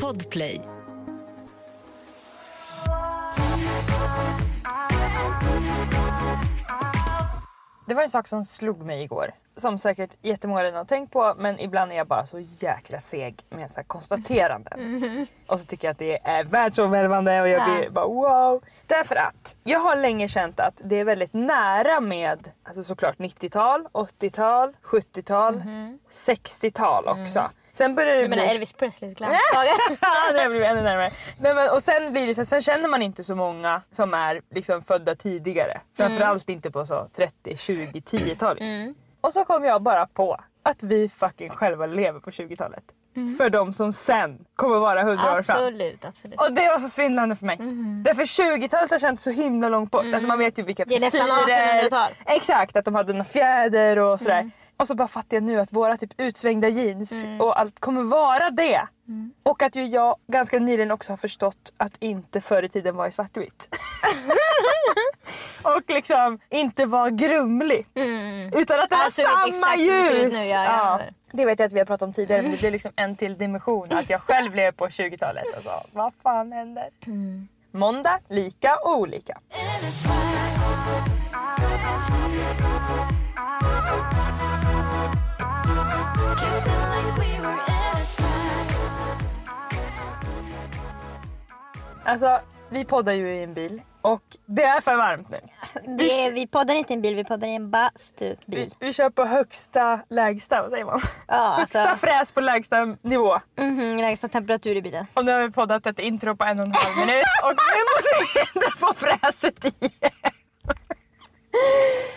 Podplay. Det var en sak som slog mig igår. Som säkert jättemånga redan har tänkt på men ibland är jag bara så jäkla seg med så här konstateranden. Och så tycker jag att det är världsomvälvande och jag blir bara wow. Därför att jag har länge känt att det är väldigt nära med alltså såklart 90-tal, 80-tal, 70-tal, 60-tal också. Sen börjar det Du menar bli... Elvis Presleys glansdagar? ja, det blivit ännu närmare. Nej, men, och sen, blir det så, sen känner man inte så många som är liksom födda tidigare. Framförallt inte på så 30, 20, 10-talet. Och så kom jag bara på att vi fucking själva lever på 20-talet. För de som sen kommer vara 100 år fram. absolut, absolut. Och det var så svindlande för mig. Därför 20-talet har känts så himla långt bort. Alltså man vet ju vilka Det är nästan frisyrer. 1800-tal. Exakt, att de hade några fjäder och sådär. Och så bara fattar jag nu att våra typ utsvängda jeans och allt kommer vara det. Och att ju jag ganska nyligen också har förstått att inte förr i tiden var i svartvitt. och liksom inte var grumligt. Utan att det var Alltså, samma ljus. nu, ja, ja. Det vet jag att vi har pratat om tidigare men det blir liksom en till dimension att jag själv lever på 20-talet. Alltså, vad fan händer? Måndag, lika och olika. Alltså, vi poddar ju i en bil och det är för varmt nu. Det vi poddar inte i en bil, vi poddar i en Vi, bastubil. vi kör på högsta lägsta, vad säger man? Ja, Högsta alltså, fräs på lägsta nivå. mhm, lägsta temperatur i bilen. Och nu har vi poddat ett intro på en och en halv minut och nu måste vi ändra på fräset igen.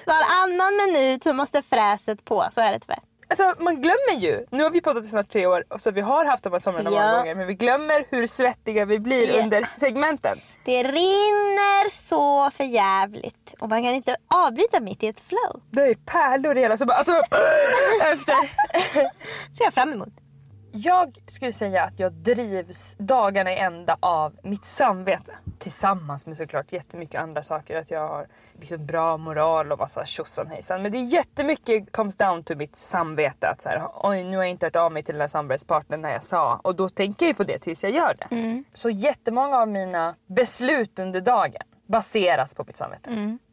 Varannan minut så måste fräset på, så är det tyvärr. Alltså man glömmer ju, nu har vi poddat i snart tre år och så vi har haft de här somrarna många Ja. gånger men vi glömmer hur svettiga vi blir Ja. under segmenten. Det rinner så för jävligt och man kan inte avbryta mitt i ett flow. Det är pärlor i hela så bara att efter. ser jag fram emot. Jag skulle säga att jag drivs dagarna i ända av mitt samvete. Tillsammans med såklart jättemycket andra saker. Att jag har liksom bra moral och massa tjosan hejsan. Men det är jättemycket comes down to mitt samvete. Att så här, oj nu har jag inte hört av mig till den här samarbetspartnern när jag sa. Och då tänker jag ju på det tills jag gör det. Så jättemånga av mina beslut under dagen baseras på mitt samvete.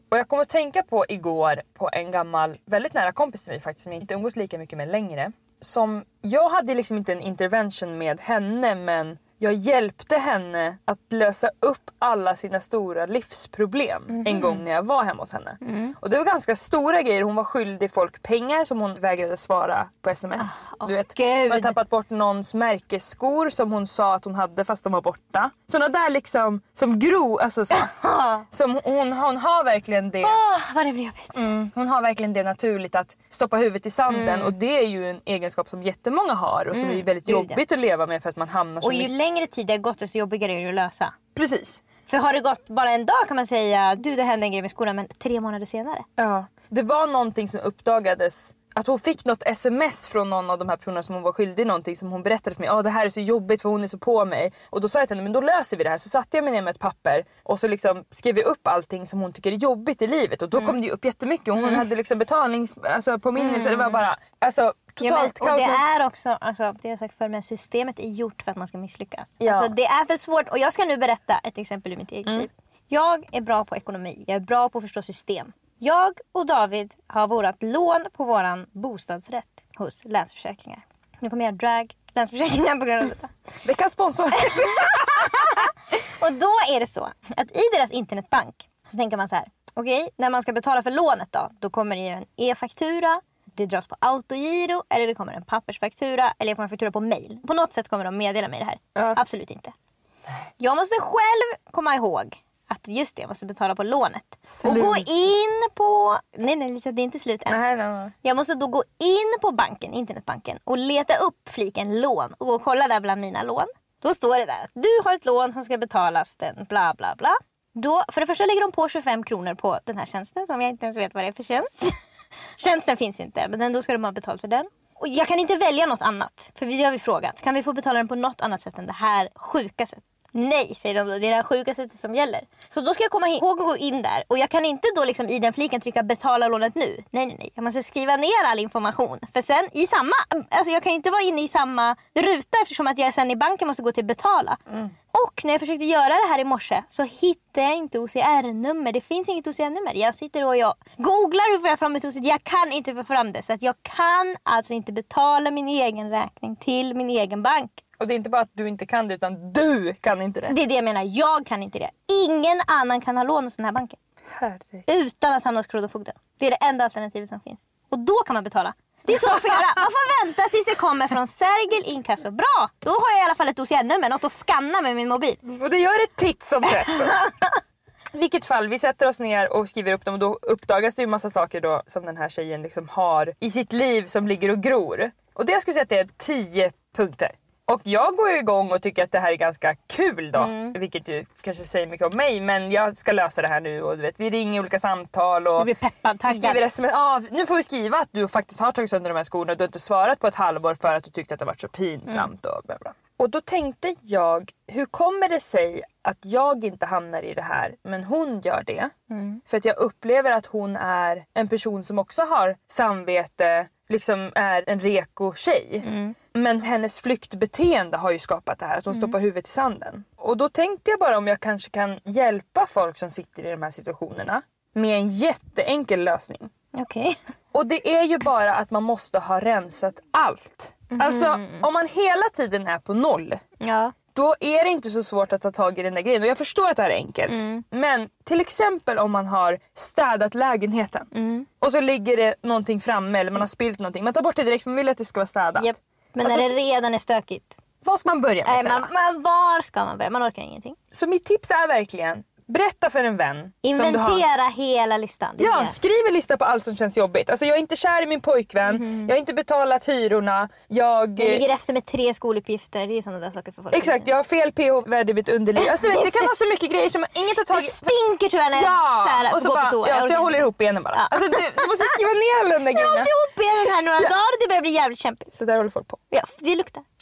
Och jag kommer att tänka på igår på en gammal, väldigt nära kompis till mig faktiskt som jag inte umgås lika mycket med längre. Som, jag hade liksom inte en intervention med henne men jag hjälpte henne att lösa upp alla sina stora livsproblem en gång när jag var hemma hos henne. Och det var ganska stora grejer. Hon var skyldig folk pengar som hon vägrade svara på sms. Ah, du vet, gud. hon hade tappat bort någons märkesskor som hon sa att hon hade fast de var borta. Såna där liksom som gro, alltså så. som hon, hon har verkligen det. Åh, vad det blir jobbigt. Mm, hon har verkligen det naturligt att stoppa huvudet i sanden och det är ju en egenskap som jättemånga har och som är väldigt jobbigt att leva med för att man hamnar så mycket... längre tid det har gått desto jobbigare är det att lösa. Precis. För har det gått bara en dag kan man säga du det hände en grej med skolan men tre månader senare. Ja. Det var någonting som uppdagades att hon fick något sms från någon av de här personerna som hon var skyldig någonting som hon berättade för mig. Ja det här är så jobbigt för hon är så på mig. Och då sa jag till henne men då löser vi det här. Så satte jag mig ner med ett papper och så liksom skrev jag upp allting som hon tycker är jobbigt i livet. Och då kom det upp jättemycket. Hon hade liksom betalnings... Alltså påminnelser. Det var bara alltså, totalt Ja, men, och det är också, alltså, det har jag sagt förr, men systemet är gjort för att man ska misslyckas. Ja. Alltså, det är för svårt. Och jag ska nu berätta ett exempel ur mitt eget Mm. liv. Jag är bra på ekonomi. Jag är bra på att förstå system. Jag och David har vårat lån på våran bostadsrätt hos Länsförsäkringar. Nu kommer jag drag Länsförsäkringar på grund av detta. Veckans sponsor. Och då är det så att i deras internetbank så tänker man så här. Okej, när man ska betala för lånet då, då kommer det ju en e-faktura. Det dras på autogiro eller det kommer en pappersfaktura eller jag får en faktura på mail. På något sätt kommer de meddela mig det här. Ja. Absolut inte. Jag måste själv komma ihåg att just det, jag måste betala på lånet. Och gå Slut. in på... Nej, nej Lisa, det är inte slut än. Nej, nej, nej. Jag måste då gå in på banken, internetbanken och leta upp fliken lån och gå och kolla där bland mina lån. Då står det där att du har ett lån som ska betalas den bla bla bla. Då, för det första lägger de på 25 kronor på den här tjänsten som jag inte ens vet vad det är för tjänst. Tjänsten finns inte men ändå ska de ha betalt för den. Och jag kan inte välja något annat. För vi har vi frågat. Kan vi få betala den på något annat sätt än det här sjuka sättet? Nej, säger de då. Det är det här sjuka sättet som gäller. Så då ska jag komma ihåg att gå in där. Och jag kan inte då liksom i den fliken trycka betala lånet nu. Nej, nej, nej. Jag måste skriva ner all information. För sen i samma... Alltså jag kan ju inte vara inne i samma ruta eftersom att jag sen i banken måste gå till betala. Och när jag försökte göra det här i morse så hittade jag inte OCR-nummer. Det finns inget OCR-nummer. Jag sitter och jag googlar hur får jag fram ett OCR. Jag kan inte få fram det. Så att jag kan alltså inte betala min egen räkning till min egen bank. Och det är inte bara att du inte kan det utan du kan inte det. Det är det jag menar. Jag kan inte det. Ingen annan kan ha lån hos den här banken. Herregud. Utan att hamna hos Kronofogden. Det är det enda alternativet som finns. Och då kan man betala. Det är så man får göra. Man får vänta tills det kommer från Sergel Inkasso. Bra! Då har jag i alla fall ett OCR-nummer. Något att scanna med min mobil. Och det gör det titt som tätt. Vilket fall, vi sätter oss ner och skriver upp dem och då uppdagas det ju massa saker då som den här tjejen liksom har i sitt liv som ligger och gror. Och det jag skulle säga att det är 10 punkter. Och jag går ju igång och tycker att det här är ganska kul då. Vilket ju kanske säger mycket om mig men jag ska lösa det här nu och du vet vi ringer olika samtal och Du blir peppad, taggad. skriver sms. Ah, nu får vi skriva att du faktiskt har tagit sönder de här skorna och du har inte svarat på ett halvår för att du tyckte att det varit så pinsamt och bla bla. Och då tänkte jag, hur kommer det sig att jag inte hamnar i det här men hon gör det? För att jag upplever att hon är en person som också har samvete, liksom är en reko tjej. Men hennes flyktbeteende har ju skapat det här, att hon stoppar huvudet i sanden. Och då tänkte jag bara om jag kanske kan hjälpa folk som sitter i de här situationerna med en jätteenkel lösning. Okej. Och det är ju bara att man måste ha rensat allt. Alltså om man hela tiden är på noll Ja. Då är det inte så svårt att ta tag i den där grejen. Och jag förstår att det här är enkelt. Men till exempel om man har städat lägenheten och så ligger det någonting framme eller man har spilt någonting. Man tar bort det direkt för man vill att det ska vara städat. Japp. Men Alltså, när det redan är stökigt. Vad ska man börja med Nej, man, man, var ska man börja? Man orkar ingenting. Så mitt tips är verkligen Berätta för en vän. Inventera hela listan. Det är Ja, det. skriv en lista på allt som känns jobbigt. Alltså jag är inte kär i min pojkvän, jag har inte betalat hyrorna, jag... Jag ligger efter med tre skoluppgifter. Det är sådana där saker för folk. Exakt, jag har fel pH-värde i mitt underliv. Alltså, vet, det kan vara så mycket grejer som inget har Det tagit... stinker tyvärr när jag Ja! så här, Och så, går på bara, toa. ja, så jag håller ihop benen bara. Ja. Alltså, du, du måste skriva ner alla de där Jag har grejerna. hållit ihop benen här några dagar och det börjar bli jävligt kämpigt. Så där håller folk på. Ja, det luktar.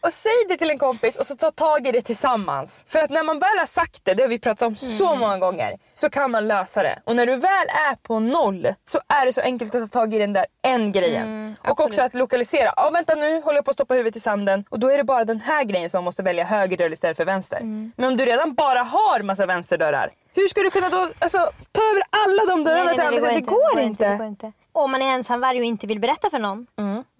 Och säg det till en kompis och så ta tag i det tillsammans. För att när man väl har sagt det, det har vi pratat om så Mm. många gånger, så kan man lösa det. Och när du väl är på noll så är det så enkelt att ta tag i den där en grejen. Mm, och också att lokalisera. Ja vänta nu håller jag på att stoppa huvudet i sanden och då är det bara den här grejen som man måste välja höger dörr istället för vänster. Mm. Men om du redan bara har massa vänsterdörrar, hur ska du kunna då alltså, ta över alla de dörrarna till andra? Det går inte. Det går inte. Om man är ensamvarg och inte vill berätta för någon,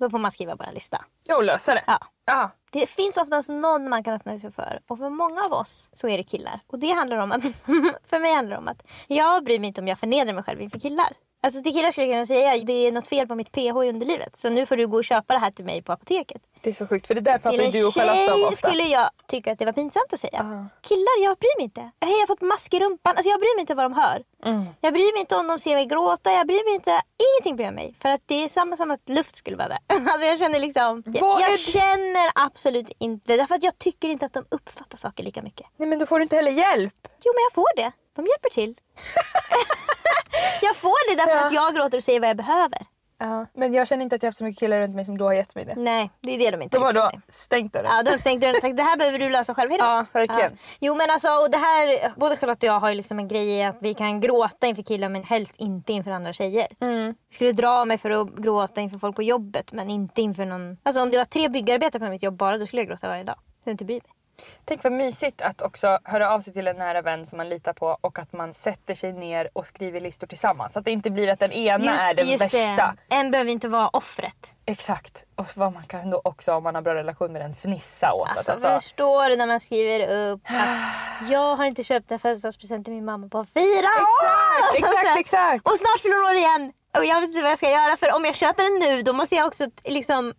då får man skriva på en lista. Ja, och lösa det. Ja. Ja. Det finns oftast någon man kan öppna sig för. Och för många av oss så är det killar. Och det handlar om att, för mig handlar det om att jag bryr mig inte om jag förnedrar mig själv inför killar. Alltså till killar skulle jag kunna säga det är något fel på mitt pH i underlivet. Så nu får du gå och köpa det här till mig på apoteket. Det är så sjukt för det där pratar ju du och Charlotta om ofta. skulle jag tycka att det var pinsamt att säga. Killar, jag bryr mig inte. Hej, jag har fått mask i rumpan. Alltså, jag bryr mig inte vad de hör. Mm. Jag bryr mig inte om de ser mig gråta. Jag bryr mig inte. Ingenting bryr mig. För att det är samma som att luft skulle vara där. Alltså jag känner liksom... Jag, Vad jag det? känner absolut inte. Därför att jag tycker inte att de uppfattar saker lika mycket. Nej men då får du inte heller hjälp. Jo men jag får det. De hjälper till. jag får det därför Ja. att jag gråter och säger vad jag behöver. Ja. Men jag känner inte att jag har haft så mycket killar runt mig som då har gett mig det. Nej, det är det de inte De har gjort då stängt dörren. Ja, de har stängt dörren och sagt det här behöver du lösa själv. Hejdå. Ja, verkligen. Jo men alltså, och det här, både Charlotte och jag har ju liksom en grej i att vi kan gråta inför killar men helst inte inför andra tjejer. Mm. Jag skulle dra mig för att gråta inför folk på jobbet men inte inför någon... Alltså om det var tre byggarbetare på mitt jobb bara då skulle jag gråta varje dag. Så jag inte bryr mig. Tänk vad mysigt att också höra av sig till en nära vän som man litar på och att man sätter sig ner och skriver listor tillsammans. Så att det inte blir att den ena är den värsta. Det. En behöver inte vara offret. Exakt. Och vad man kan då också om man har bra relation med den fnissa åt Alltså, alltså, förstår du när man skriver upp att jag har inte köpt en födelsedagspresent till min mamma på fyra år! Exakt, exakt. Och snart fyller hon år igen. Och jag vet inte vad jag ska göra för om jag köper den nu då måste jag också liksom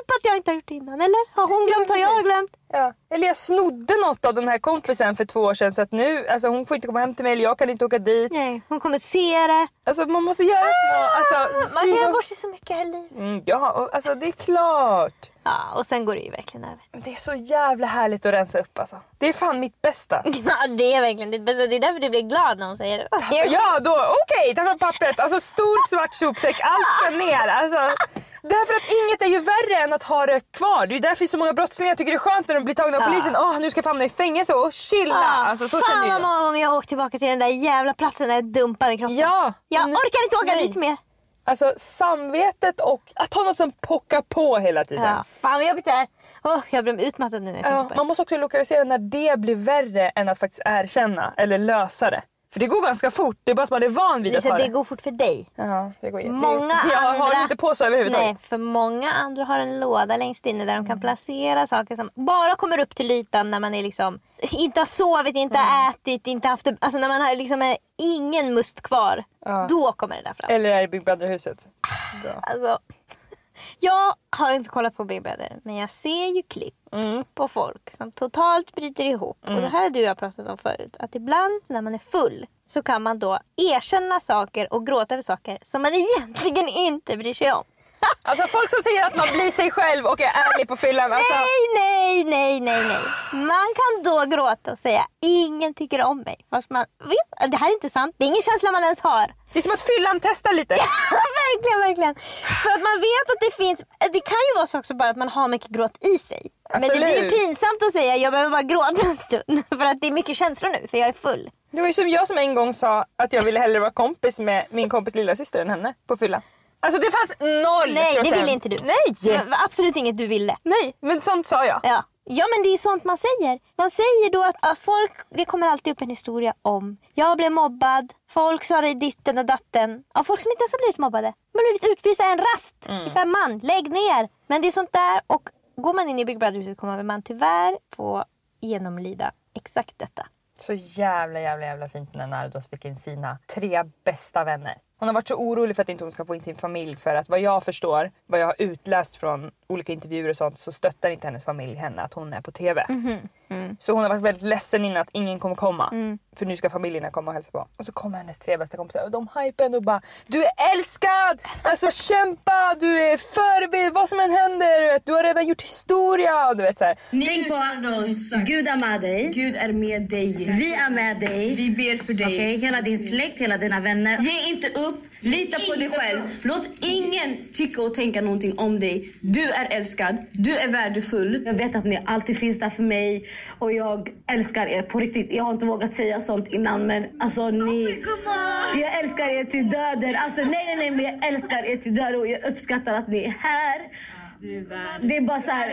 upp att jag inte har gjort det innan. Eller har hon glömt? Har jag glömt? Ja. Eller jag snodde något av den här kompisen för två år sedan så att nu, alltså hon får inte komma hem till mig eller jag kan inte åka dit. Nej, hon kommer se det. Alltså man måste göra små, alltså Man kan göra bort sig så mycket här i livet. Mm, ja, och, alltså det är klart. Ja, och sen går det ju verkligen över. Det är så jävla härligt att rensa upp alltså. Det är fan mitt bästa. Ja, det är verkligen ditt bästa. Det är därför du blir glad när hon säger det. Ja då, okej, ta fram pappret. Alltså stor svart sopsäck, allt ska ner. Alltså, därför att inget är ju värre än att ha det kvar. Det är därför så många brottslingar tycker det är skönt när de blir tagna av Ja. polisen. Åh, nu ska jag hamna i fängelse och chilla. alltså, så Fan vad många gånger jag har åkt tillbaka till den där jävla platsen där jag dumpade kroppen. Ja. Jag men- orkar inte åka nej. dit mer. Alltså samvetet och att ha något som pockar på hela tiden. Ja, fan vad jobbigt det är. Åh, jag blir utmattad nu när jag Ja, man måste också lokalisera när det blir värre än att faktiskt erkänna eller lösa det. För det går ganska fort, det är bara att man är van vid att Lisa, ha det det. går fort för dig. Ja, det går jätte- Många jag andra... har inte på så överhuvudtaget. Nej, för många andra har en låda längst inne där de kan placera saker som bara kommer upp till ytan när man är liksom inte har sovit, inte har ätit, inte haft det, Alltså när man har liksom är ingen must kvar. Då kommer det där fram. Eller är det Big Brother-huset? Då. Alltså, jag har inte kollat på Big Brother men jag ser ju klipp Mm. på folk som totalt bryter ihop. Och det här har du jag pratat om förut. Att ibland när man är full så kan man då erkänna saker och gråta över saker som man egentligen inte bryr sig om. Alltså folk som säger att man blir sig själv och är ärlig på fyllan. Alltså, Nej, nej, nej, nej, nej. Man kan då gråta och säga ingen tycker om mig. Fast man vet, det här är inte sant. Det är ingen känsla man ens har. det är som att fyllan testar lite. verkligen, verkligen. För att man vet att det finns, det kan ju vara så också bara att man har mycket gråt i sig. Men det blir ju Absolut. pinsamt att säga jag behöver bara gråta en stund. För att det är mycket känslor nu för jag är full. Det var ju som jag som en gång sa att jag ville hellre vara kompis med min kompis lilla syster än henne på fyllan. Alltså det fanns noll Nej, det ville inte du. Nej! Det var absolut inget du ville. Nej, men sånt sa jag. Ja. ja men det är sånt man säger. Man säger då att folk, det kommer alltid upp en historia om jag blev mobbad, folk sa det ditten och datten. Ja, folk som inte ens har blivit mobbade. De har blivit utfrysta en rast i femman. Lägg ner! Men det är sånt där och går man in i Big Brother-huset kommer man tyvärr få genomlida exakt detta. Så jävla jävla jävla fint när Nardos fick in sina tre bästa vänner. Hon har varit så orolig för att inte hon ska få in sin familj för att vad jag förstår, vad jag har utläst från olika intervjuer och sånt så stöttar inte hennes familj henne att hon är på TV. Mm -hmm. Så hon har varit väldigt ledsen innan att ingen kommer komma. För nu ska familjerna komma och hälsa på. Och så kommer hennes tre bästa kompisar och de hypar henne och bara Du är älskad! Alltså kämpa! Du är förebild! Vad som än händer! du vet, Du har redan gjort historia! Du vet så här. Tänk på Gud är med dig. Gud är med dig. Vi är med dig. Vi ber för dig. Okej, hela din släkt, hela dina vänner. Ge inte upp. Lita på dig själv. Låt ingen tycka och tänka någonting om dig. Du är älskad. Du är värdefull. Jag vet att ni alltid finns där för mig och jag älskar er på riktigt. Jag har inte vågat säga sånt innan men alltså ni... Jag älskar er till döden. Alltså nej, nej, nej, men jag älskar er till döden och jag uppskattar att ni är här. Det är bara så här,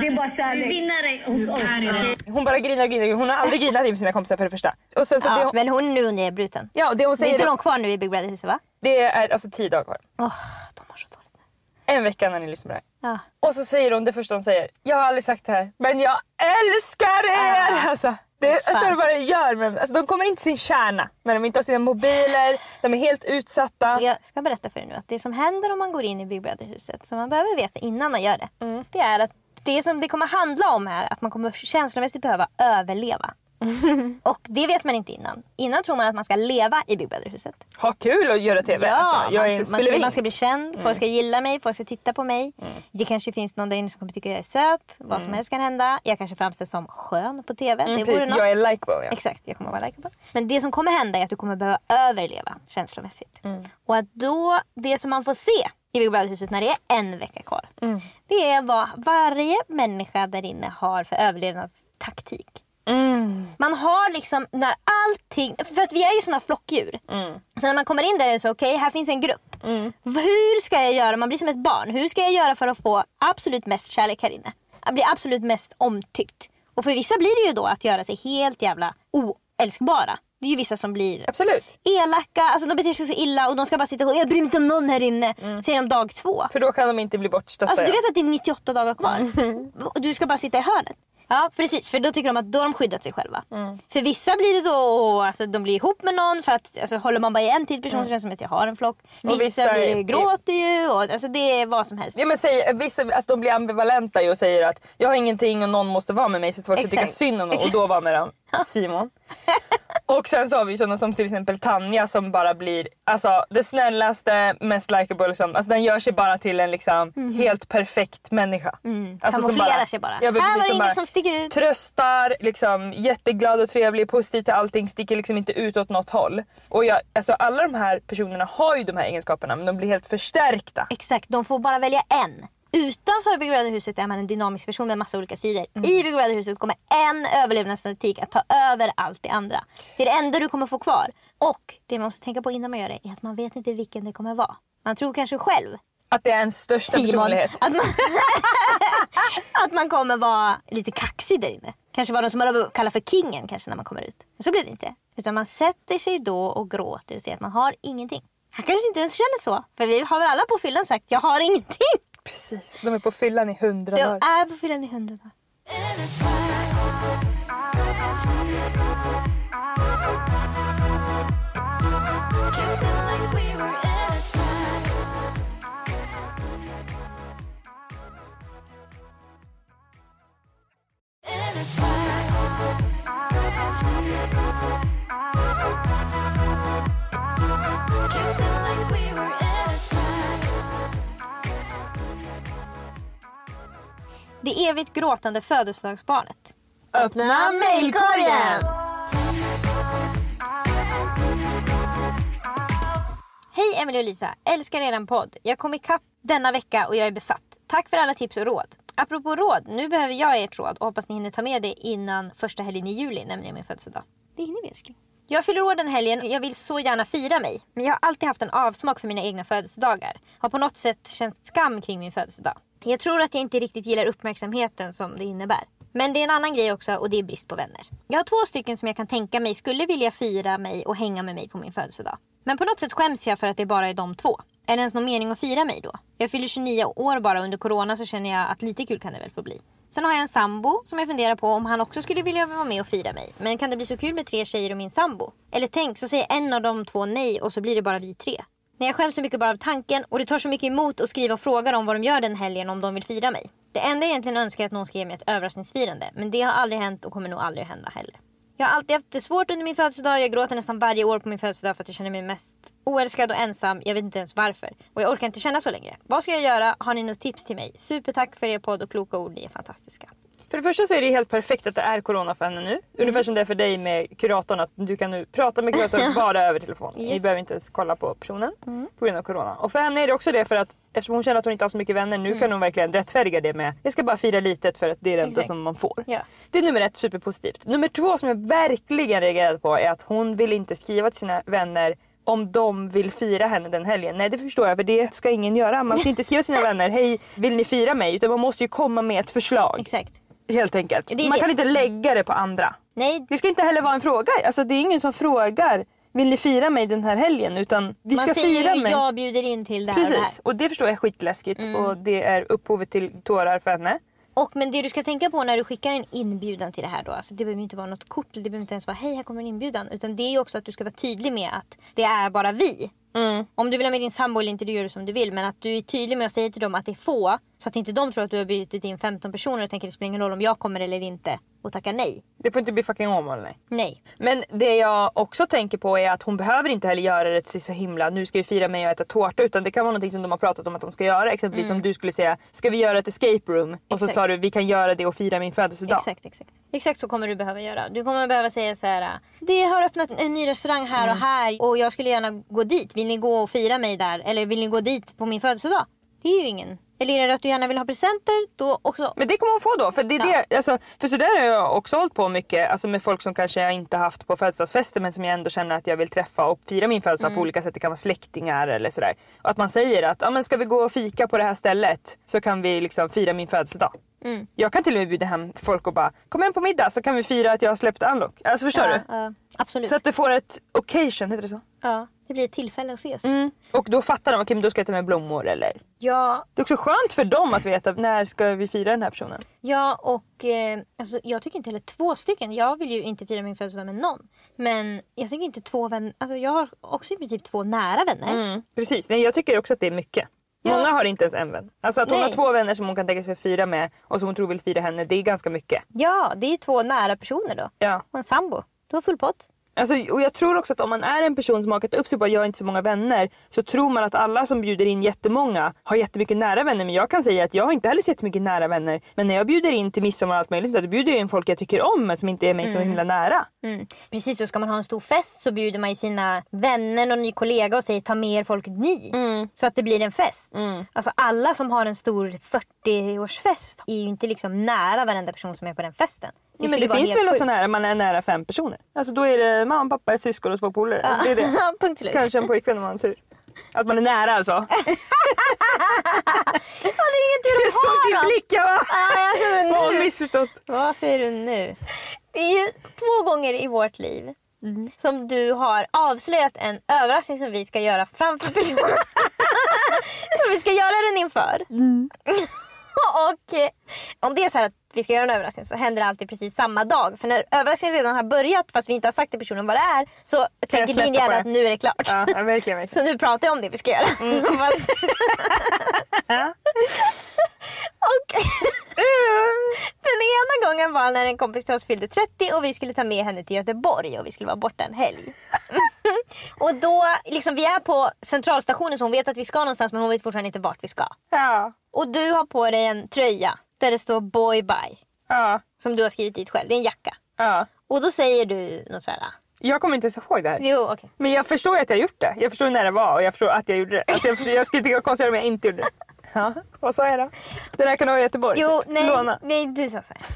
det är bara kärlek. Du är vinnare hos oss. Hon bara grinar och grinar. Hon har aldrig grinat inför sina kompisar för det första. Och sen så det Ja, hon, men hon är nu nedbruten. ja, det hon Det är säger inte de kvar nu i Big Brother-huset va? Det är alltså tio dagar kvar. Åh, de har så dåligt. En vecka när ni lyssnar på det här. Ja. Och så säger hon det första hon säger. Jag har aldrig sagt det här, men jag älskar er! Alltså, det, förstår du vad det gör med dem? Alltså, De kommer inte till sin kärna när de inte har sina mobiler, de är helt utsatta. Jag ska berätta för er nu att det som händer om man går in i Big Brother-huset, som man behöver veta innan man gör det, det är att det som det kommer handla om här att man kommer känslomässigt behöva överleva. och det vet man inte innan. Innan tror man att man ska leva i Big Brother-huset. Ha kul att göra TV. Ja, alltså. Jag är man, en tror- man, ska, man ska bli känd, folk ska gilla mig, folk ska titta på mig. Det kanske finns någon där inne som kommer tycka jag är söt. Vad som helst kan hända. Jag kanske framställs som skön på TV. Mm, det precis, jag är likeable. Ja. Exakt, jag kommer vara likeable. Men det som kommer hända är att du kommer behöva överleva känslomässigt. Och att då, det som man får se i Big Brother-huset när det är en vecka kvar. Det är vad varje människa där inne har för överlevnadstaktik. Man har liksom när allting, för att vi är ju såna flockdjur. Så när man kommer in där är det så, okej här finns en grupp. Hur ska jag göra, man blir som ett barn. Hur ska jag göra för att få absolut mest kärlek här inne? Att bli absolut mest omtyckt. Och för vissa blir det ju då att göra sig helt jävla oälskbara. Det är ju vissa som blir Absolut. elaka, alltså de beter sig så illa och de ska bara sitta och jag bryr mig inte om någon här inne. Säger de dag två. För då kan de inte bli bortstötta. Alltså du vet att det är 98 dagar kvar. Och du ska bara sitta i hörnet. Ja precis, för då tycker de att då har de skyddat sig själva. För vissa blir det då, alltså, de blir ihop med någon för att alltså, håller man bara i en till person så känns det som att jag har en flock. Vissa, vissa blir, gråter ju och alltså, det är vad som helst. Ja, men säg, vissa alltså, de blir ambivalenta och säger att jag har ingenting och någon måste vara med mig så att jag tycker Exakt. synd om någon och då var med dem. Simon. Och sen så har vi sådana som till exempel Tanja som bara blir alltså, det snällaste, mest likeable. Liksom. Alltså, den gör sig bara till en liksom, helt perfekt människa. Alltså, Mhm. Kamouflerar sig bara. Ja, Här precis, var det som inget som sticker ut. Tröstar, liksom, jätteglad och trevlig, positiv till allting, sticker liksom inte ut åt något håll. Och jag, alltså, alla de här personerna har ju de här egenskaperna men de blir helt förstärkta. Exakt, de får bara välja en. Utanför Big Brother-huset är man en dynamisk person med massa olika sidor. Mm. I Big Brother-huset kommer en överlevnadsstatistik att ta över allt det andra. Det är det enda du kommer få kvar. Och det man måste tänka på innan man gör det är att man vet inte vilken det kommer vara. Man tror kanske själv, Att det är en största Simon, personlighet. att man, att man kommer vara lite kaxig där inne. Kanske vara de som man kallar för kingen kanske när man kommer ut. Men så blir det inte. Utan man sätter sig då och gråter och säger att man har ingenting. Han kanske inte ens känner så. För vi har väl alla på fyllan sagt jag har ingenting. Precis, de är på fyllan i hundra dagar. är på fyllan i hundra dagar. Det evigt gråtande födelsedagsbarnet. Öppna mejlkorgen! Hej Emelie och Lisa, älskar eran podd. Jag kom ikapp denna vecka och jag är besatt. Tack för alla tips och råd. Apropå råd, nu behöver jag ert råd och hoppas ni hinner ta med det innan första helgen i juli, nämligen min födelsedag. Det hinner vi älskling. Jag fyller år den helgen och jag vill så gärna fira mig. Men jag har alltid haft en avsmak för mina egna födelsedagar. Har på något sätt känt skam kring min födelsedag. Jag tror att jag inte riktigt gillar uppmärksamheten som det innebär. Men det är en annan grej också och det är brist på vänner. Jag har två stycken som jag kan tänka mig skulle vilja fira mig och hänga med mig på min födelsedag. Men på något sätt skäms jag för att det bara är de två. Är det ens någon mening att fira mig då? Jag fyller 29 år bara under corona så känner jag att lite kul kan det väl få bli. Sen har jag en sambo som jag funderar på om han också skulle vilja vara med och fira mig. Men kan det bli så kul med tre tjejer och min sambo? Eller tänk så säger en av de två nej och så blir det bara vi tre. Nej, jag skäms så mycket bara av tanken och det tar så mycket emot att skriva och fråga dem vad de gör den helgen om de vill fira mig. Det enda jag egentligen önskar är att någon ska ge mig ett överraskningsfirande. Men det har aldrig hänt och kommer nog aldrig hända heller. Jag har alltid haft det svårt under min födelsedag. Jag gråter nästan varje år på min födelsedag för att jag känner mig mest oälskad och ensam. Jag vet inte ens varför. Och jag orkar inte känna så längre. Vad ska jag göra? Har ni något tips till mig? Supertack för er podd och kloka ord. Ni är fantastiska. För det första så är det helt perfekt att det är corona för henne nu. Ungefär som det är för dig med kuratorn att du kan nu prata med kuratorn bara över telefon. Ni Yes. behöver inte ens kolla på personen på grund av corona. Och för henne är det också det för att eftersom hon känner att hon inte har så mycket vänner nu kan hon verkligen rättfärdiga det med jag ska bara fira litet för att det är det enda som man får. Ja. Det är nummer ett, superpositivt. Nummer två som jag verkligen reagerade på är att hon vill inte skriva till sina vänner om de vill fira henne den helgen. Nej det förstår jag för det ska ingen göra. Man ska inte skriva till sina vänner hej vill ni fira mig? Utan man måste ju komma med ett förslag. Exakt. Helt enkelt. Det är Man det. kan inte lägga det på andra. Nej, Det ska inte heller vara en fråga. Alltså, det är ingen som frågar vill ni fira mig den här helgen? Utan vi man ska säger fira ju mig. jag bjuder in till det här och det här. Precis. Och det förstår jag är skitläskigt Mm. och det är upphovet till tårar för henne. Och men det du ska tänka på när du skickar en inbjudan till det här då. Alltså det behöver inte vara något kort. Det behöver inte ens vara hej här kommer en inbjudan. Utan det är också att du ska vara tydlig med att det är bara vi. Om du vill ha med din sambo eller inte, du gör det som du vill. Men att du är tydlig med att säga till dem att det är få. Så att inte de tror att du har bjudit in 15 personer och tänker det spelar ingen roll om jag kommer eller inte. Och tackar nej. Det får inte bli fucking eller nej. Nej. Men det jag också tänker på är att hon behöver inte heller göra det till så himla nu ska vi fira mig och äta tårta utan det kan vara någonting som de har pratat om att de ska göra. Exempelvis om du skulle säga ska vi göra ett escape room och så sa du vi kan göra det och fira min födelsedag. Exakt, exakt. Exakt så kommer du behöva göra. Du kommer behöva säga så här. Det har öppnat en ny restaurang här och här och jag skulle gärna gå dit. Vill ni gå och fira mig där? Eller vill ni gå dit på min födelsedag? Det är ju ingen. Eller är det att du gärna vill ha presenter? Då också. Men det kommer hon få då. För, det är det, alltså, för så där har jag också hållit på mycket. Alltså med folk som kanske jag inte haft på födelsedagsfester men som jag ändå känner att jag vill träffa och fira min födelsedag Mm. på olika sätt. Det kan vara släktingar eller sådär. Och att man säger att ja, men ska vi gå och fika på det här stället så kan vi liksom fira min födelsedag. Mm. Jag kan till och med bjuda hem folk och bara kom hem på middag så kan vi fira att jag har släppt Unlock. Alltså förstår du? Ja, ja, absolut. Så att det får ett occasion, heter det så? Ja, det blir ett tillfälle att ses. Mm. Och då fattar de, okej men då ska jag ta med blommor eller? Ja, Det är också skönt för dem att veta när ska vi fira den här personen. ja och eh, alltså, jag tycker inte heller två stycken. Jag vill ju inte fira min födelsedag med någon. Men jag tycker inte två vänner. Alltså, jag har också i princip två nära vänner. Precis, nej, jag tycker också att det är mycket. Ja. Många har inte ens en vän. Alltså att hon Nej. har två vänner som hon kan tänka sig att fira med och som hon tror vill fira henne, det är ganska mycket. Ja, det är två nära personer då. Ja. Och en sambo. Du har full pott. Alltså, och jag tror också att om man är en person som har hakat upp sig på att jag har inte så många vänner så tror man att alla som bjuder in jättemånga har jättemycket nära vänner. Men jag kan säga att jag har inte heller så jättemycket nära vänner. Men när jag bjuder in till midsommar och allt möjligt, då bjuder jag in folk jag tycker om men som inte är mig så himla nära. Mm. Precis, och ska man ha en stor fest så bjuder man ju sina vänner och ny kollega och säger ta med er folket ni. Så att det blir en fest. Alltså alla som har en stor 40-årsfest är ju inte liksom nära varenda person som är på den festen. Ja, men det finns väl något sån här, man är nära fem personer. Alltså då är det mamma, pappa, ett syskon och två polare. Alltså, det är det. Ja, punkt slut. Kanske en pojkvän om man har tur. Att man är nära alltså. Ja, det är ingen tur Jag att såg ha din då. blick, jag bara... Ja, alltså, Vad har hon nu. missförstått? Vad säger du nu? Det är ju två gånger i vårt liv som du har avslöjat en överraskning som vi ska göra framför personen. som vi ska göra den inför. Och om det är så här att vi ska göra en överraskning så händer det alltid precis samma dag. För när överraskningen redan har börjat fast vi inte har sagt till personen vad det är så tänker släppa din hjärna att nu är det klart. Ja, verkligen. verkligen. Så nu pratar jag om det vi ska göra. Fast- och den ena gången var när en kompis till oss fyllde 30 och vi skulle ta med henne till Göteborg och vi skulle vara borta en helg. och då, liksom vi är på centralstationen så hon vet att vi ska någonstans men hon vet fortfarande inte vart vi ska. Ja, Och du har på dig en tröja där det står boy bye. ja, Som du har skrivit dit själv. Det är en jacka. ja. Och då säger du något såhär. Jag kommer inte ens ihåg det här. Jo okej. Men jag förstår ju att jag gjort det. Jag förstår när det var och jag förstår att jag gjorde det. Alltså jag, förstår, jag skulle tycka det var konstigt om jag inte gjorde det. Ja, vad sa jag då? Det där kan du ha i Göteborg. Jo, typ. nej, Låna. nej du sa så här.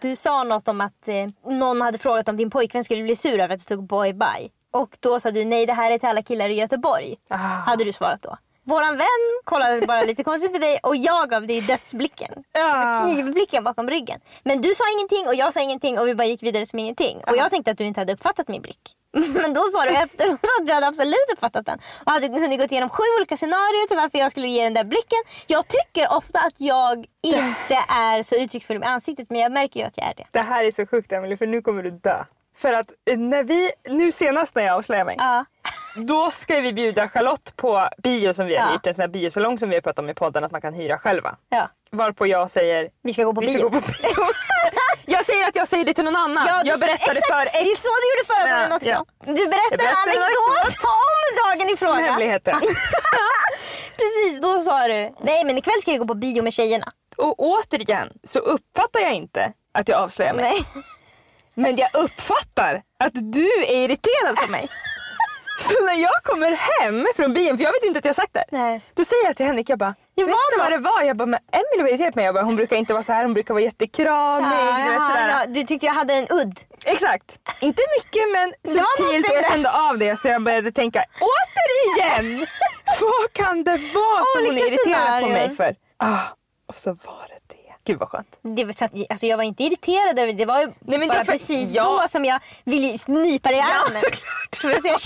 Du sa något om att eh, någon hade frågat om din pojkvän skulle bli sur över att det stod boy bye. Och då sa du nej det här är till alla killar i Göteborg. Ah. Hade du svarat då. Våran vän kollade bara lite konstigt på dig och jag gav dig dödsblicken. Ja. Alltså knivblicken bakom ryggen. Men du sa ingenting och jag sa ingenting och vi bara gick vidare som ingenting. Och jag tänkte att du inte hade uppfattat min blick. Men då sa du efteråt att du hade absolut uppfattat den. Och hade hunnit gått igenom sju olika scenarier till varför jag skulle ge den där blicken. Jag tycker ofta att jag inte är så uttrycksfull med ansiktet men jag märker ju att jag är det. Det här är så sjukt Emelie för nu kommer du dö. För att när vi, nu senast när jag avslöjar mig. Ja. Då ska vi bjuda Charlotte på bio som vi har Ja. hyrt. En sån här biosalong som vi har pratat om i podden att man kan hyra själva. ja. Varpå jag säger Vi ska gå på vi bio. gå på bio. jag säger att jag säger det till någon annan. Ja, jag berättade exakt, för Det är ex. så du gjorde förra gången också. ja. Du berättade Jag berättade en anekdot om dagen i fråga. Hemligheten. Precis, då sa du nej men ikväll ska vi gå på bio med tjejerna. Och återigen så uppfattar jag inte att jag avslöjar mig. Nej. Men jag uppfattar att du är irriterad på mig. Så när jag kommer hem från bion, för jag vet inte att jag sagt det. Nej. Då säger jag till Henrik, jag bara, Det vet du vad det var? Jag bara, men Emelie var irriterad på mig. Jag bara, hon brukar inte vara så här, hon brukar vara jättekramig. Ja, du vet, sådär. ja, du tyckte jag hade en udd. Exakt. Inte mycket men subtilt och jag kände av det så jag började tänka återigen! vad kan det vara som hon är irriterad på mig för? Ah, och så var det. Gud vad skönt. Det var så att, alltså jag var inte irriterad över det. Det var ju Nej, men bara därför- precis ja. då som jag ville nypa dig i armen. såklart. För att säga,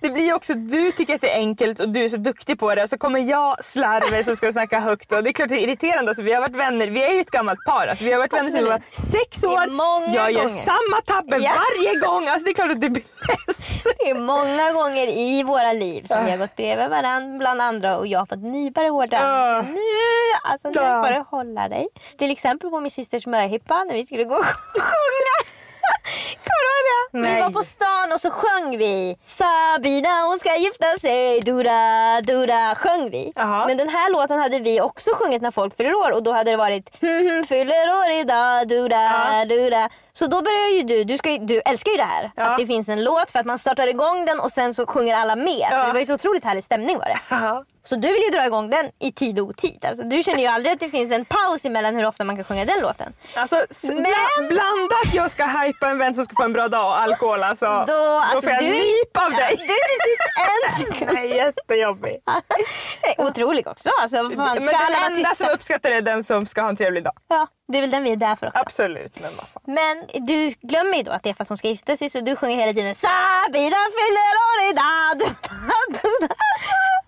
Det blir ju också, du tycker att det är enkelt och du är så duktig på det och så kommer jag slarver som ska snacka högt och det är klart det är irriterande. Alltså, vi har varit vänner, vi är ju ett gammalt par. Alltså, vi har varit vänner sedan vi var sex år. jag gör gånger. samma tabbe Ja. varje gång. Alltså, det är klart att du blir less. det är många gånger i våra liv som vi har gått bredvid varandra bland andra och jag har fått nypa dig armen. Ja. Nu, alltså nu Ja. får du hålla dig. Till exempel på min systers möhippa när vi skulle gå och sjunga. Kommer du ihåg det? Vi var på stan och så sjöng vi Sabina hon ska gifta sig, dura dura sjöng vi. Jaha. Men den här låten hade vi också sjungit när folk fyller år och då hade det varit hm, hm, fyller år idag, dura dura. Så då börjar ju du, du, ska, du älskar ju det här. Ja. Att det finns en låt för att man startar igång den och sen så sjunger alla med. För Ja. det var ju så otroligt härlig stämning var det. Ja. Så du vill ju dra igång den i tid och otid. Alltså, du känner ju aldrig att det finns en paus emellan hur ofta man kan sjunga den låten. Alltså, Men- att jag ska hypa en vän som ska få en bra dag och alkohol. Alltså, Då, då alltså, får jag du nyp av Ja, dig. du är inte tyst en sekund. Nej, jättejobbig. Otrolig också. Alltså, fan, Men den enda tysta? som uppskattar det är den som ska ha en trevlig dag. Ja, det är väl den vi är där för också. Absolut. Men vad fan. Men du glömmer ju då att det är för att hon ska gifta sig så du sjunger hela tiden Sabina fyller år idag.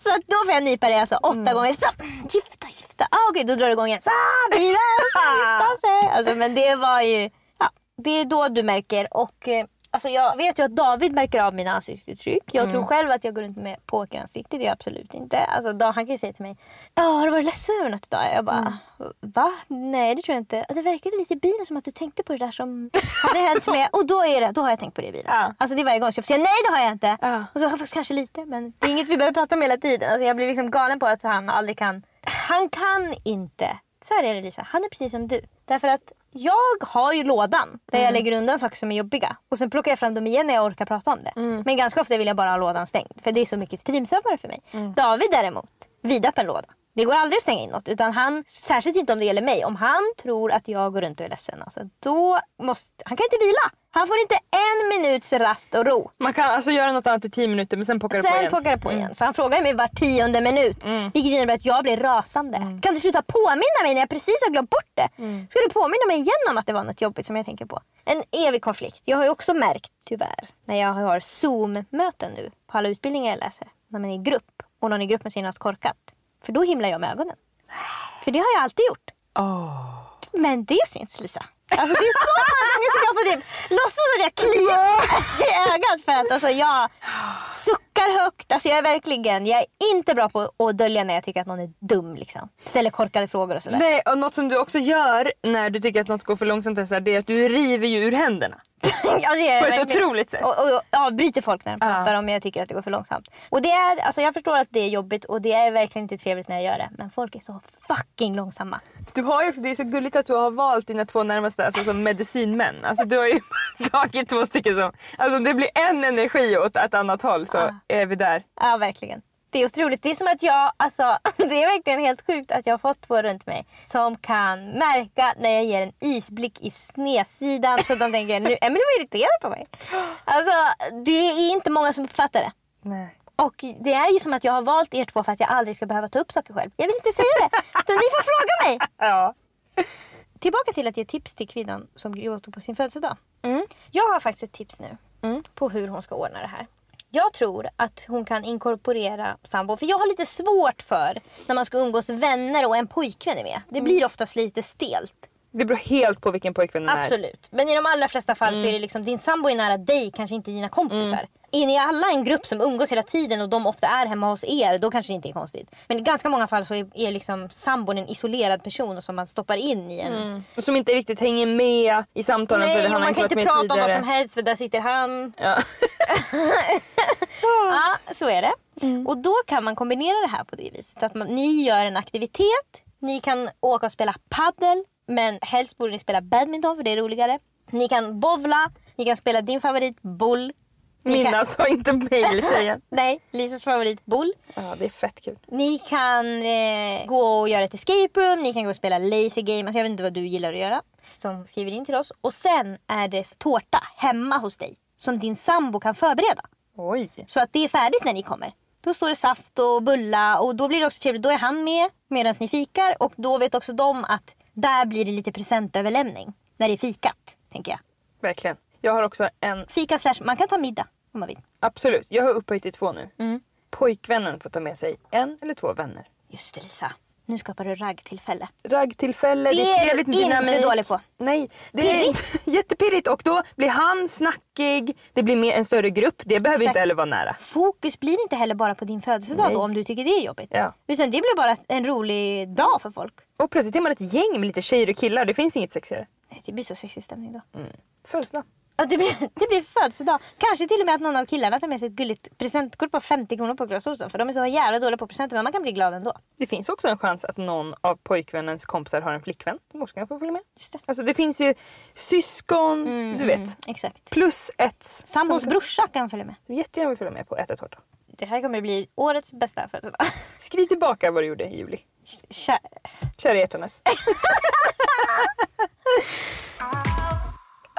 Så att då får jag nypa dig alltså åtta Mm. gånger. Stopp! Gifta, gifta. Ah, Okej, då drar du igång igen. Sabina ska gifta sig. Alltså, men det var ju... Ja, det är då du märker och... eh, Alltså jag vet ju att David märker av mina ansiktsuttryck. Jag Mm. tror själv att jag går runt med pokeransikte. Det är jag absolut inte. Alltså, då, han kan ju säga till mig. Ja, har du varit ledsen över något idag? Jag bara. Mm. Va? Nej det tror jag inte. Alltså, Det verkade lite i bilen som att du tänkte på det där som hade hänt med. Och då, är det, då har jag tänkt på det i bilen. Ja. Alltså det är varje gång. Så jag får säga nej det har jag inte. Ja. Och så har jag faktiskt kanske lite. Men det är inget vi behöver prata om hela tiden. Alltså jag blir liksom galen på att han aldrig kan. Han kan inte. Så här är det Lisa. Han är precis som du. Därför att jag har ju lådan där jag lägger undan saker som är jobbiga. Och sen plockar jag fram dem igen när jag orkar prata om det. Men ganska ofta vill jag bara ha lådan stängd. För det är så mycket streamsurfare för mig. David däremot, vidöppen låda. Det går aldrig att stänga in något. Utan han, särskilt inte om det gäller mig. Om han tror att jag går runt och är ledsen. Alltså, då måste, han kan inte vila. Han får inte en minuts rast och ro. Man kan alltså göra något annat i tio minuter men sen pockar det på Sen igen. plockar det på igen. Så han frågar mig var tionde minut. Vilket innebär att jag blir rasande. Kan du sluta påminna mig när jag precis har glömt bort det? Ska du påminna mig igen om att det var något jobbigt som jag tänker på? En evig konflikt. Jag har ju också märkt, tyvärr, när jag har Zoom-möten nu på alla utbildningar jag läser. När man är i grupp och någon i gruppen säger något korkat. För då himlar jag med ögonen. För det har jag alltid gjort. Men det syns Lisa. Alltså det är så många gånger som jag får typ låtsas att jag kliar i ögat för att alltså jag suckar högt. Alltså jag är verkligen, jag är inte bra på att dölja när jag tycker att någon är dum liksom. Ställer korkade frågor och sådär. Nej, och något som du också gör när du tycker att något går för långsamt är så här, det är att du river ju ur händerna. Ja, det är På ett verkligen. otroligt sätt. Och, och, och avbryter folk när de pratar om jag tycker att det går för långsamt. Och det är, alltså jag förstår att det är jobbigt och det är verkligen inte trevligt när jag gör det. Men folk är så fucking långsamma. Du har ju också, det är så gulligt att du har valt dina två närmaste alltså, som medicinmän. Alltså, du har ju tagit två stycken som... Alltså, om det blir en energi åt ett annat håll så är vi där. Ja, verkligen. Det är otroligt. Det är som att jag, alltså, det är verkligen helt sjukt att jag har fått två runt mig som kan märka när jag ger en isblick i snedsidan så de tänker nu Emelie var irriterad på mig. Alltså, det är inte många som uppfattar det. Nej. Och det är ju som att jag har valt er två för att jag aldrig ska behöva ta upp saker själv. Jag vill inte säga det. Utan ni får fråga mig. Ja. Tillbaka till att ge tips till kvinnan som gråter på sin födelsedag. Mm. Jag har faktiskt ett tips nu på hur hon ska ordna det här. Jag tror att hon kan inkorporera sambo. För jag har lite svårt för när man ska umgås vänner och en pojkvän är med. Det blir oftast lite stelt. Det beror helt på vilken pojkvän den är. Absolut. Men i de allra flesta fall så är det liksom din sambo är nära dig, kanske inte dina kompisar. Är ni alla en grupp som umgås hela tiden och de ofta är hemma hos er, då kanske det inte är konstigt. Men i ganska många fall så är, är liksom sambon en isolerad person som man stoppar in i en Och som inte riktigt hänger med i samtalen för Nej, han har man inte kan varit inte med prata om tidigare. vad som helst för där sitter han. Ja. Ja, så är det. Och då kan man kombinera det här på det viset. Att man, ni gör en aktivitet. Ni kan åka och spela paddel. Men helst borde ni spela badminton för det är roligare. Ni kan bowla. Ni kan spela din favorit boll. Kan, sa inte mail tjejen. nej, Lisas favorit boll. Ja, det är fett kul. Ni kan eh, gå och göra ett escape room. Ni kan gå och spela lazy game. Alltså jag vet inte vad du gillar att göra. Som skriver in till oss. Och sen är det tårta hemma hos dig. Som din sambo kan förbereda. Oj. Så att det är färdigt när ni kommer. Då står det saft och bulla och då blir det också trevligt. Då är han med medan ni fikar och då vet också de att Där blir det lite presentöverlämning. När det är fikat, tänker jag. Verkligen. Jag har också en, Fika slash, man kan ta middag om man vill. absolut, jag har upphöjt till två nu. Mm. Pojkvännen får ta med sig en eller två vänner. Just det Lisa, nu skapar du raggtillfälle. Raggtillfälle, Det det är är trevligt med du inte dynamit. dålig på. Nej, det Pirrigt. är jättepirrigt och då blir han snackig, det blir mer en större grupp. Det behöver Exakt. inte heller vara nära. Fokus blir inte heller bara på din födelsedag Nej. då om du tycker det är jobbigt. Ja. Utan det blir bara en rolig dag för folk. Och plötsligt är man ett gäng med lite tjejer och killar. Det finns inget sexigare. Nej, Det blir så sexig stämning då. Födelsedag. Ja, det, blir, det blir födelsedag. Kanske till och med att någon av killarna tar med sig ett gulligt presentkort på 50 kronor på Clas Ohlson. För de är så jävla dåliga på presenter men man kan bli glad ändå. Det finns också en chans att någon av pojkvännens kompisar har en flickvän som också kan få följa med. Just det. Alltså det finns ju syskon, du vet. Mm, exakt. Plus ett. Sambons som brorsa kan följa med. jättegärna vill följa med på äta-tårta. Det här kommer att bli årets bästa födelsedag. Skriv tillbaka vad du gjorde i juli. Kär. Kära hjärtanes.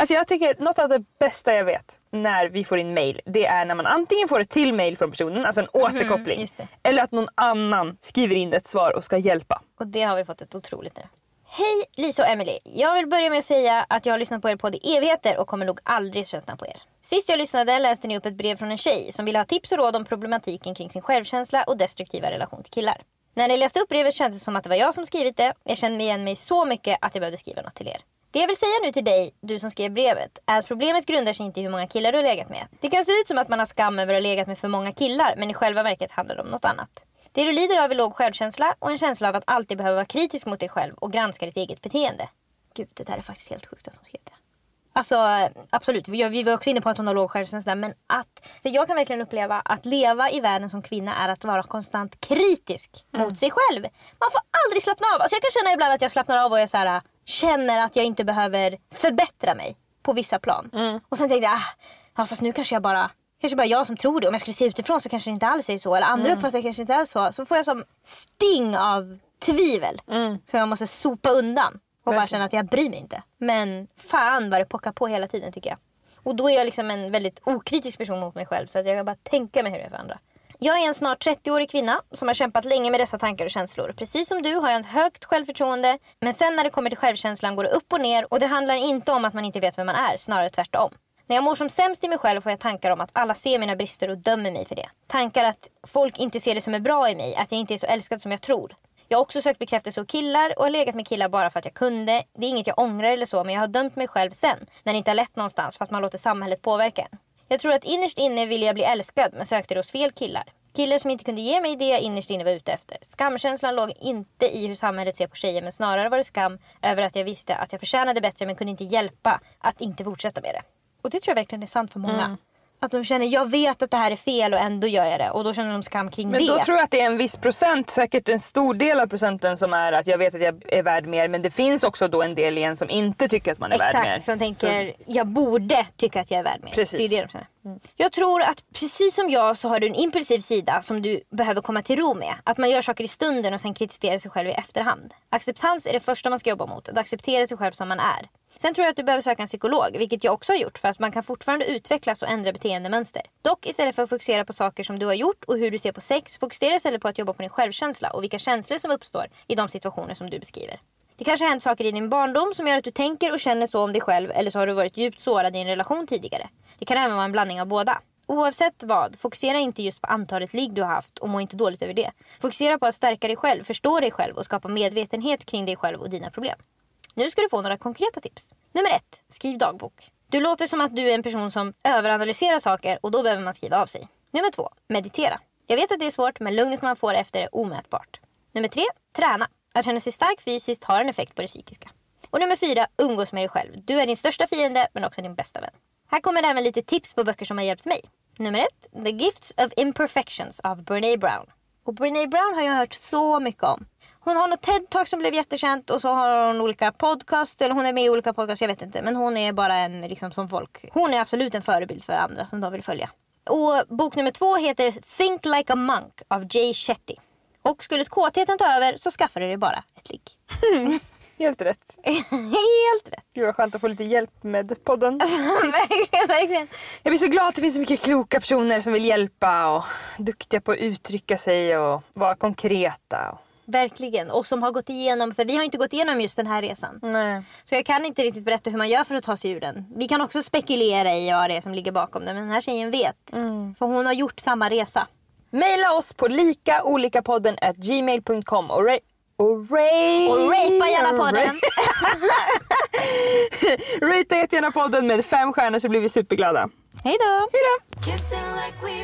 alltså jag tycker något av det bästa jag vet när vi får in mail det är när man antingen får ett till mail från personen, alltså en återkoppling. Mhm, det. Eller att någon annan skriver in ett svar och ska hjälpa. Och det har vi fått ett otroligt nu. Hej Lisa och Emily. Jag vill börja med att säga att jag har lyssnat på er podd i evigheter och kommer nog aldrig tröttna på er. Sist jag lyssnade läste ni upp ett brev från en tjej som ville ha tips och råd om problematiken kring sin självkänsla och destruktiva relation till killar. När ni läste upp brevet kändes det som att det var jag som skrivit det. Jag kände mig igen mig så mycket att jag behövde skriva något till er. Det jag vill säga nu till dig, du som skrev brevet, är att problemet grundar sig inte i hur många killar du har legat med. Det kan se ut som att man har skam över att ha legat med för många killar, men i själva verket handlar det om något annat. Det du lider av är låg självkänsla och en känsla av att alltid behöva vara kritisk mot dig själv och granska ditt eget beteende. Gud, det där är faktiskt helt sjukt att hon skrev det. Alltså absolut, vi, var också inne på att hon har låg självkänsla men att, för jag kan verkligen uppleva att leva i världen som kvinna är att vara konstant kritisk mot sig själv. Man får aldrig slappna av. Alltså jag kan känna ibland att jag slappnar av och jag så här, känner att jag inte behöver förbättra mig på vissa plan. Och sen tänkte jag, ah, ja fast nu kanske jag bara Kanske bara jag som tror det. Om jag skulle se utifrån så kanske det inte alls är så. Eller andra uppfattar det kanske inte alls så. Så får jag som sting av tvivel. Som jag måste sopa undan. Och bara Verkligen. känna att jag bryr mig inte. Men fan vad det pockar på hela tiden tycker jag. Och då är jag liksom en väldigt okritisk person mot mig själv. Så att jag kan bara tänka mig hur det är för andra. Jag är en snart 30-årig kvinna som har kämpat länge med dessa tankar och känslor. Precis som du har jag ett högt självförtroende. Men sen när det kommer till självkänslan går det upp och ner. Och det handlar inte om att man inte vet vem man är, snarare tvärtom. När jag mår som sämst i mig själv får jag tankar om att alla ser mina brister och dömer mig för det. Tankar att folk inte ser det som är bra i mig, att jag inte är så älskad som jag tror. Jag har också sökt bekräftelse hos killar och har legat med killar bara för att jag kunde. Det är inget jag ångrar eller så, men jag har dömt mig själv sen, när det inte har lett någonstans för att man låter samhället påverka en. Jag tror att innerst inne ville jag bli älskad, men sökte det hos fel killar. Killar som inte kunde ge mig det jag innerst inne var ute efter. Skamkänslan låg inte i hur samhället ser på tjejer, men snarare var det skam över att jag visste att jag förtjänade bättre men kunde inte hjälpa att inte fortsätta med det. Och det tror jag verkligen är sant för många. Mm. Att de känner, jag vet att det här är fel och ändå gör jag det. Och då känner de skam kring Men det. då tror jag att det är en viss procent, säkert en stor del av procenten som är att jag vet att jag är värd mer. Men det finns också då en del igen som inte tycker att man är värd mer. Exakt, som tänker jag borde tycka att jag är värd mer. Precis. Det är det de känner. Jag tror att precis som jag så har du en impulsiv sida som du behöver komma till ro med. Att man gör saker i stunden och sen kritiserar sig själv i efterhand. Acceptans är det första man ska jobba mot. Att acceptera sig själv som man är. Sen tror jag att du behöver söka en psykolog, vilket jag också har gjort för att man kan fortfarande utvecklas och ändra beteendemönster. Dock istället för att fokusera på saker som du har gjort och hur du ser på sex, fokusera istället på att jobba på din självkänsla och vilka känslor som uppstår i de situationer som du beskriver. Det kanske har hänt saker i din barndom som gör att du tänker och känner så om dig själv eller så har du varit djupt sårad i en relation tidigare. Det kan även vara en blandning av båda. Oavsett vad, fokusera inte just på antalet ligg du har haft och må inte dåligt över det. Fokusera på att stärka dig själv, förstå dig själv och skapa medvetenhet kring dig själv och dina problem. Nu ska du få några konkreta tips. Nummer ett, skriv dagbok. Du låter som att du är en person som överanalyserar saker och då behöver man skriva av sig. Nummer två, meditera. Jag vet att det är svårt men lugnet man får efter är omätbart. Nummer tre, träna. Att känna sig stark fysiskt har en effekt på det psykiska. Och nummer fyra, umgås med dig själv. Du är din största fiende men också din bästa vän. Här kommer även lite tips på böcker som har hjälpt mig. Nummer ett, The Gifts of Imperfections av Brene Brown. Och Brene Brown har jag hört så mycket om. Hon har något TED-talk som blev jättekänt och så har hon olika podcast, eller hon är med i olika podcast, jag vet inte. Men hon är bara en liksom som folk. Hon är absolut en förebild för andra som de vill följa. Och bok nummer två heter Think Like a Monk av Jay Shetty. Och skulle kåtheten ta över så skaffar du dig bara ett ligg. Helt rätt. Helt rätt. Gud vad skönt att få lite hjälp med podden. verkligen, verkligen. Jag blir så glad att det finns så mycket kloka personer som vill hjälpa och duktiga på att uttrycka sig och vara konkreta. Verkligen. Och som har gått igenom, för vi har inte gått igenom just den här resan. Nej. Så jag kan inte riktigt berätta hur man gör för att ta sig ur den. Vi kan också spekulera i vad det är som ligger bakom det. Men den här tjejen vet. För hon har gjort samma resa. Maila oss på likaolikapodden at gmail.com och ra- och ra- Och rapea gärna podden. Ratea jättegärna podden med fem stjärnor så blir vi superglada. Hej då! Kissing like